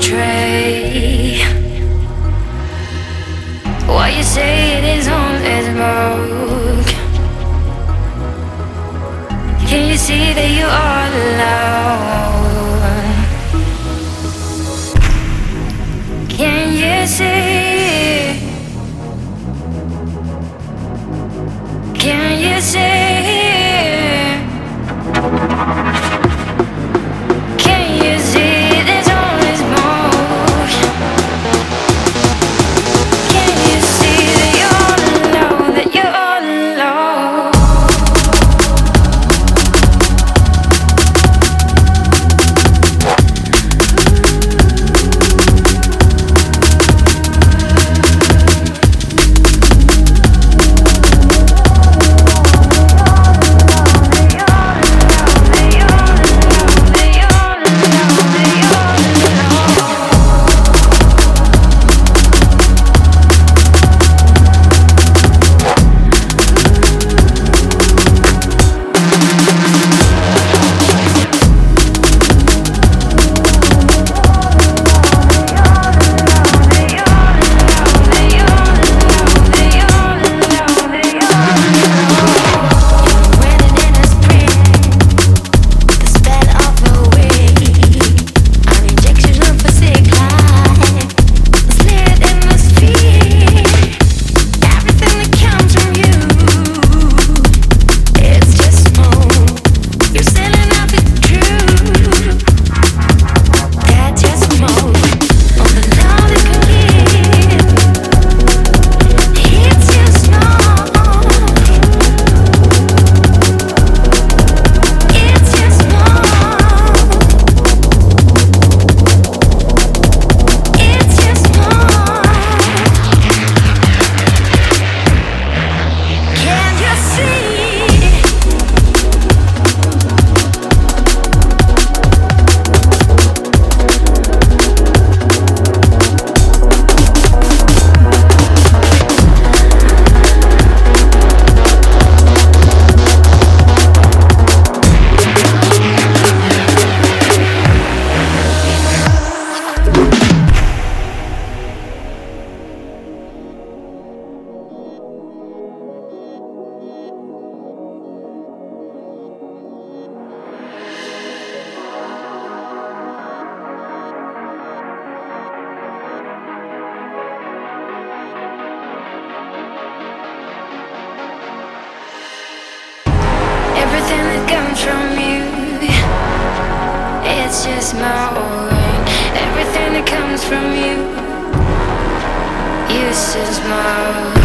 tray. Why you say it is only smoke? Can you see that you are alone? Can you see? It's just my own. Everything that comes from you. You is my.